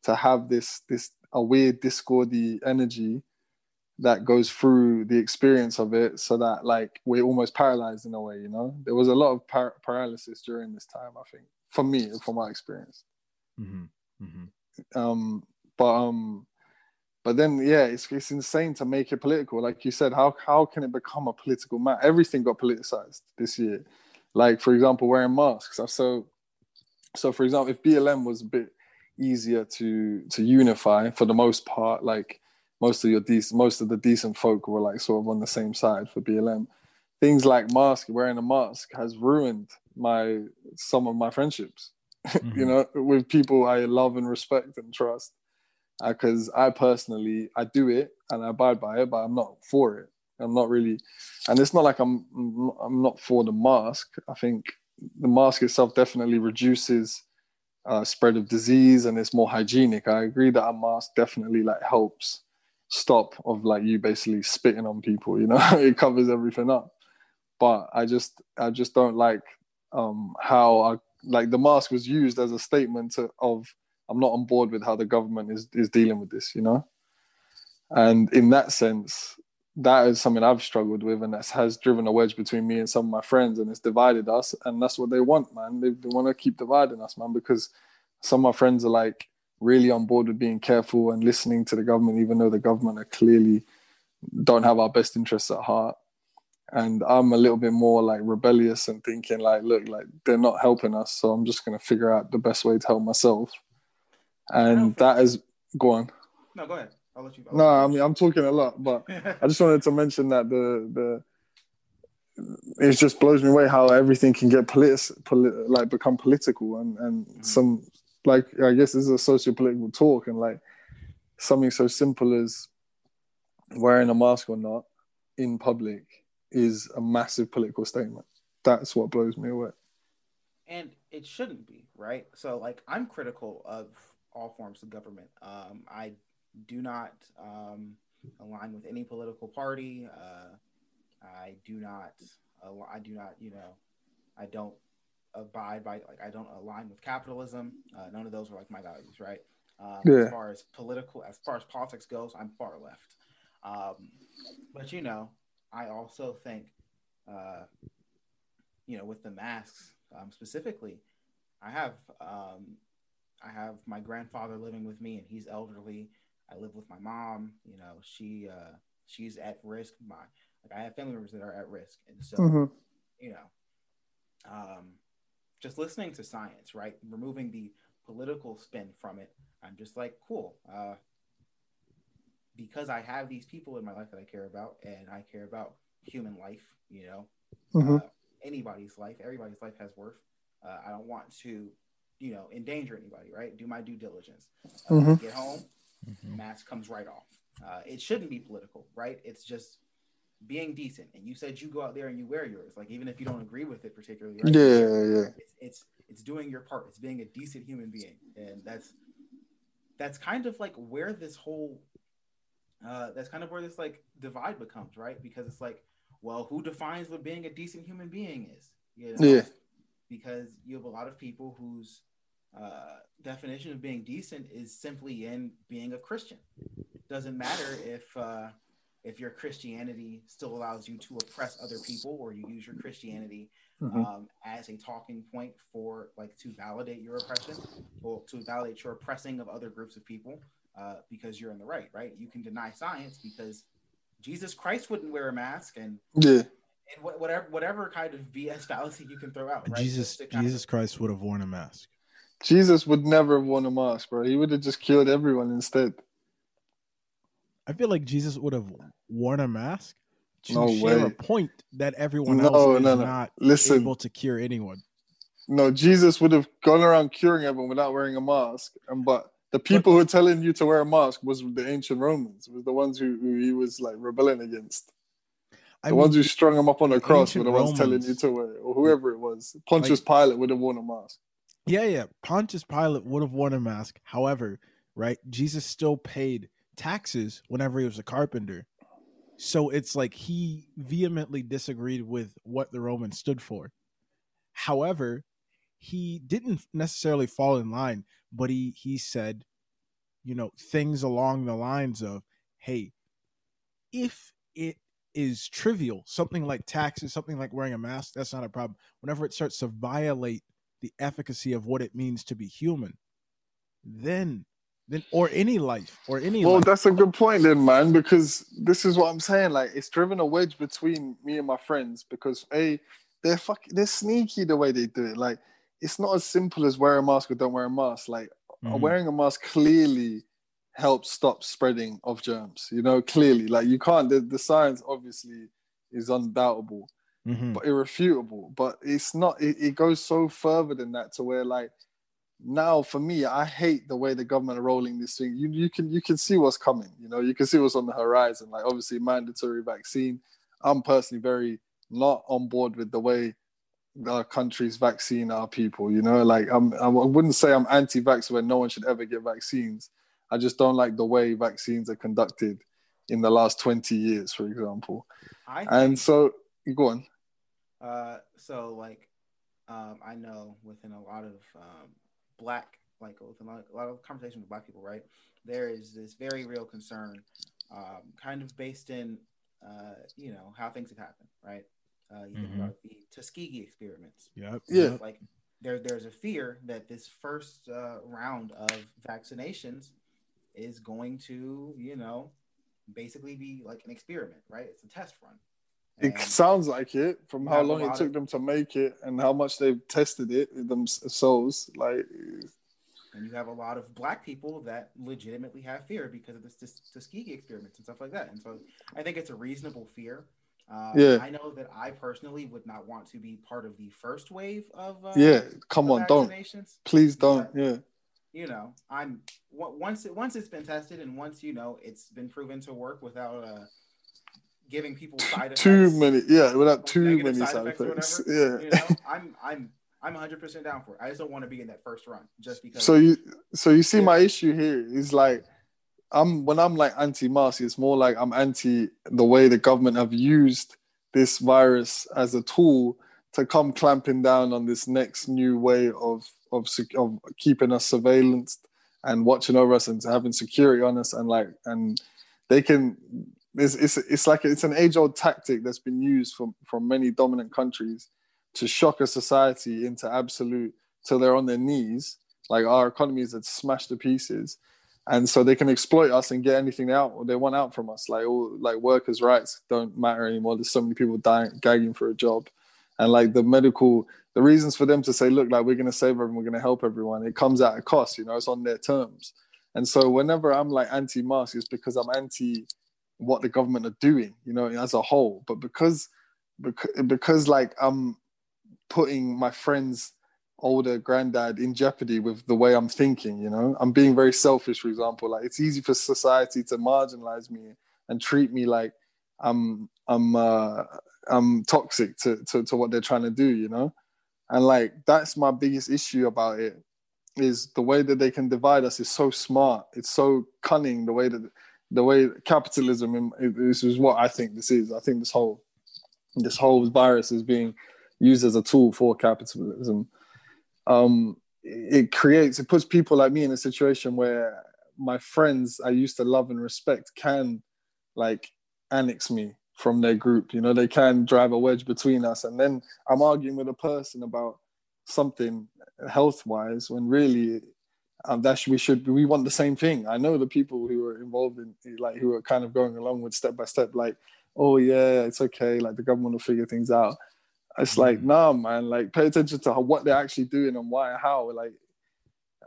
to have this, this, a weird discordy energy that goes through the experience of it so that like we're almost paralyzed in a way you know there was a lot of par- paralysis during this time i think for me, from my experience. Mm-hmm. Mm-hmm. Um, but um, but then yeah, it's it's insane to make it political. Like you said, how how can it become a political matter? Everything got politicized this year. Like for example, wearing masks. So so for example, if BLM was a bit easier to to unify for the most part, like most of your decent most of the decent folk were like sort of on the same side for BLM. Things like mask, wearing a mask has ruined my some of my friendships mm-hmm. you know with people i love and respect and trust. Because uh, i personally i do it and i abide by it but i'm not for it. I'm not really and it's not like i'm i'm not for the mask. I think the mask itself definitely reduces uh, spread of disease and it's more hygienic. I agree that a mask definitely like helps stop of like you basically spitting on people you know? It covers everything up. But i just i just don't like um, how I, like the mask was used as a statement to, of I'm not on board with how the government is is dealing with this, you know. And in that sense, that is something I've struggled with, and that has driven a wedge between me and some of my friends, and it's divided us. And that's what they want, man. They, they want to keep dividing us, man, because some of my friends are like really on board with being careful and listening to the government, even though the government are clearly don't have our best interests at heart and I'm a little bit more like rebellious and thinking like, look, like they're not helping us, so I'm just gonna figure out the best way to help myself. And that is go on. No, go ahead. I'll let you. I'll no, I mean I'm talking a lot, but I just wanted to mention that the the it just blows me away how everything can get politic, polit- like become political and and mm-hmm. some like I guess this is a socio-political talk and like something so simple as wearing a mask or not in public is a massive political statement. That's what blows me away. And it shouldn't be, right? So, like, I'm critical of all forms of government. Um, I do not um, align with any political party. Uh, I do not. I do not. You know, I don't abide by like I don't align with capitalism. Uh, none of those are like my values, right? Um, yeah. As far as political, as far as politics goes, I'm far left. Um, but you know, I also think, uh, you know, with the masks um, specifically, I have um, I have my grandfather living with me, and he's elderly. I live with my mom. You know, she uh, she's at risk. My like I have family members that are at risk, and so mm-hmm. you know, um, just listening to science, right? Removing the political spin from it. I'm just like, cool. Uh, because I have these people in my life that I care about, and I care about human life. You know, mm-hmm. uh, anybody's life, everybody's life has worth. Uh, I don't want to, you know, endanger anybody. Right? Do my due diligence. Uh, mm-hmm. Get home, mm-hmm. mask comes right off. Uh, it shouldn't be political, right? It's just being decent. And you said you go out there and you wear yours, like even if you don't agree with it particularly. Right? Yeah, yeah. It's, it's it's doing your part. It's being a decent human being, and that's that's kind of like where this whole uh, that's kind of where this like divide becomes, right? Because it's like, well, who defines what being a decent human being is? You know? Yeah. Because you have a lot of people whose uh, definition of being decent is simply in being a Christian. Doesn't matter if uh, if your Christianity still allows you to oppress other people, or you use your Christianity mm-hmm. um, as a talking point for like to validate your oppression, or to validate your oppressing of other groups of people uh, because you're in the right, right? You can deny science because Jesus Christ wouldn't wear a mask, and yeah, and whatever whatever kind of BS fallacy you can throw out. Right? Jesus Jesus of... Christ would have worn a mask. Jesus would never have worn a mask, bro. He would have just killed everyone instead. I feel like Jesus would have worn a mask to no share way. a point that everyone no, else is no, no. not Listen, able to cure anyone. No, Jesus would have gone around curing everyone without wearing a mask, and but the people who are telling you to wear a mask was the ancient Romans, was the ones who, who he was like rebelling against. The I ones mean, who strung him up on the cross were the ones Romans, telling you to wear it, or whoever it was. Pontius like, Pilate would have worn a mask. Yeah, yeah. Pontius Pilate would have worn a mask. However, right, Jesus still paid taxes whenever he was a carpenter. So it's like he vehemently disagreed with what the Romans stood for. However, he didn't necessarily fall in line, but he he said, you know, things along the lines of, "Hey, if it is trivial, something like taxes, something like wearing a mask, that's not a problem. Whenever it starts to violate the efficacy of what it means to be human, then then or any life or any well life. that's a good point then man because this is what i'm saying like it's driven a wedge between me and my friends because a they're fucking they're sneaky the way they do it like it's not as simple as wear a mask or don't wear a mask. Like mm-hmm. wearing a mask clearly helps stop spreading of germs. You know, clearly, like you can't. The, the science obviously is undoubtable, mm-hmm. but irrefutable. But it's not. It, it goes so further than that to where like now for me, I hate the way the government are rolling this thing. You you can you can see what's coming. You know, you can see what's on the horizon. Like obviously mandatory vaccine. I'm personally very not on board with the way our country's vaccine our people. You know, like I'm, I wouldn't say I'm anti-vax where no one should ever get vaccines. I just don't like the way vaccines are conducted in the last 20 years, for example. Think, and so, go on. Uh, so like, um, I know within a lot of um, black, like within a lot, a lot of conversations with black people, right? There is this very real concern, um, kind of based in, uh, you know, how things have happened, right? Uh, you mm-hmm. think about the Tuskegee experiments. Yep. Yeah. Like there, there's a fear that this first uh, round of vaccinations is going to, you know, basically be like an experiment, right? It's a test run. And it sounds like it from how long it took of, them to make it and how much they've tested it themselves. Like, and you have a lot of black people that legitimately have fear because of this, this Tuskegee experiments and stuff like that. And so I think it's a reasonable fear. Uh, yeah, I know that I personally would not want to be part of the first wave of. Uh, yeah, come on, don't. Please don't. But, yeah. You know, I'm once it once it's been tested and once you know it's been proven to work without uh, giving people side effects. Too many, yeah, without too many side, side effects. effects yeah, you know, I'm I'm I'm 100 percent down for it. I just don't want to be in that first run just because. So you so you see yeah. my issue here is like. I'm when I'm like anti-mask, it's more like I'm anti the way the government have used this virus as a tool to come clamping down on this next new way of of, of keeping us surveillanced and watching over us and having security on us and like and they can it's, it's, it's like it's an age old tactic that's been used from, from many dominant countries to shock a society into absolute till they're on their knees. Like our economies are smashed to pieces. And so they can exploit us and get anything out they want out from us. Like all like workers' rights don't matter anymore. There's so many people dying gagging for a job. And like the medical the reasons for them to say, look, like we're gonna save everyone, we're gonna help everyone, it comes at a cost, you know, it's on their terms. And so whenever I'm like anti-mask, it's because I'm anti what the government are doing, you know, as a whole. But because because, because like I'm putting my friend's older granddad in jeopardy with the way I'm thinking, you know, I'm being very selfish, for example. Like it's easy for society to marginalize me and treat me like I'm I'm uh, I'm toxic to, to to what they're trying to do, you know. And like that's my biggest issue about it is the way that they can divide us is so smart. It's so cunning the way that the way capitalism this is what I think this is. I think this whole this whole virus is being used as a tool for capitalism. Um, it creates it puts people like me in a situation where my friends I used to love and respect can like annex me from their group. You know, they can drive a wedge between us, and then I'm arguing with a person about something health wise when really um, that we should we want the same thing. I know the people who are involved in like who are kind of going along with step by step, like, oh yeah, it's okay, like the government will figure things out. It's mm-hmm. like, nah, man, like pay attention to how, what they're actually doing and why, and how. Like,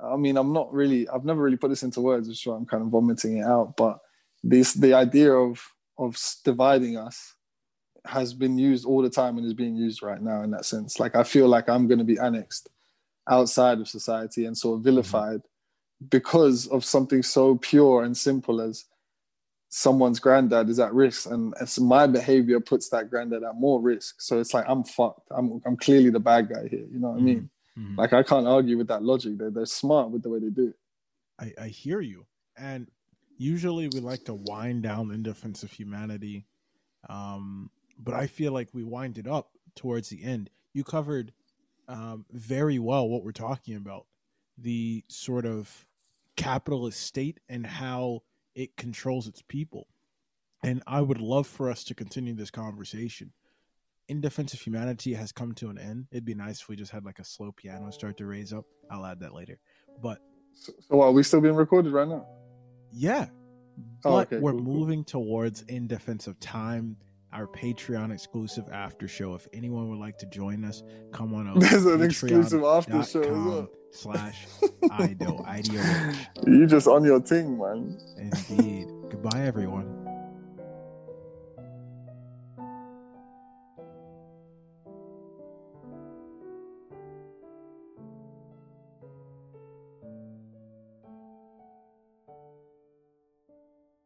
I mean, I'm not really, I've never really put this into words, which is why I'm kind of vomiting it out. But this, the idea of of dividing us has been used all the time and is being used right now in that sense. Like, I feel like I'm going to be annexed outside of society and sort of mm-hmm. vilified because of something so pure and simple as someone's granddad is at risk and, and so my behavior puts that granddad at more risk. So it's like i'm fucked. I'm, I'm clearly the bad guy here you know what mm-hmm. i mean? Mm-hmm. like i can't argue with that logic. They're, they're smart with the way they do it. I, I hear you. And usually we like to wind down in defense of humanity um, but i feel like we wind it up towards the end. You covered um, very well what we're talking about the sort of capitalist state and how it controls its people. And I would love for us to continue this conversation. In Defense of Humanity has come to an end. It'd be nice if we just had like a slow piano start to raise up. I'll add that later. But so, so are we still being recorded right now? Yeah. Oh, but okay, we're cool, moving cool. towards In Defense of Time our Patreon exclusive after show. If anyone would like to join us, come on over. There's an exclusive after show. Slash Ido IDO. You just on your thing, man. Indeed. Goodbye, everyone.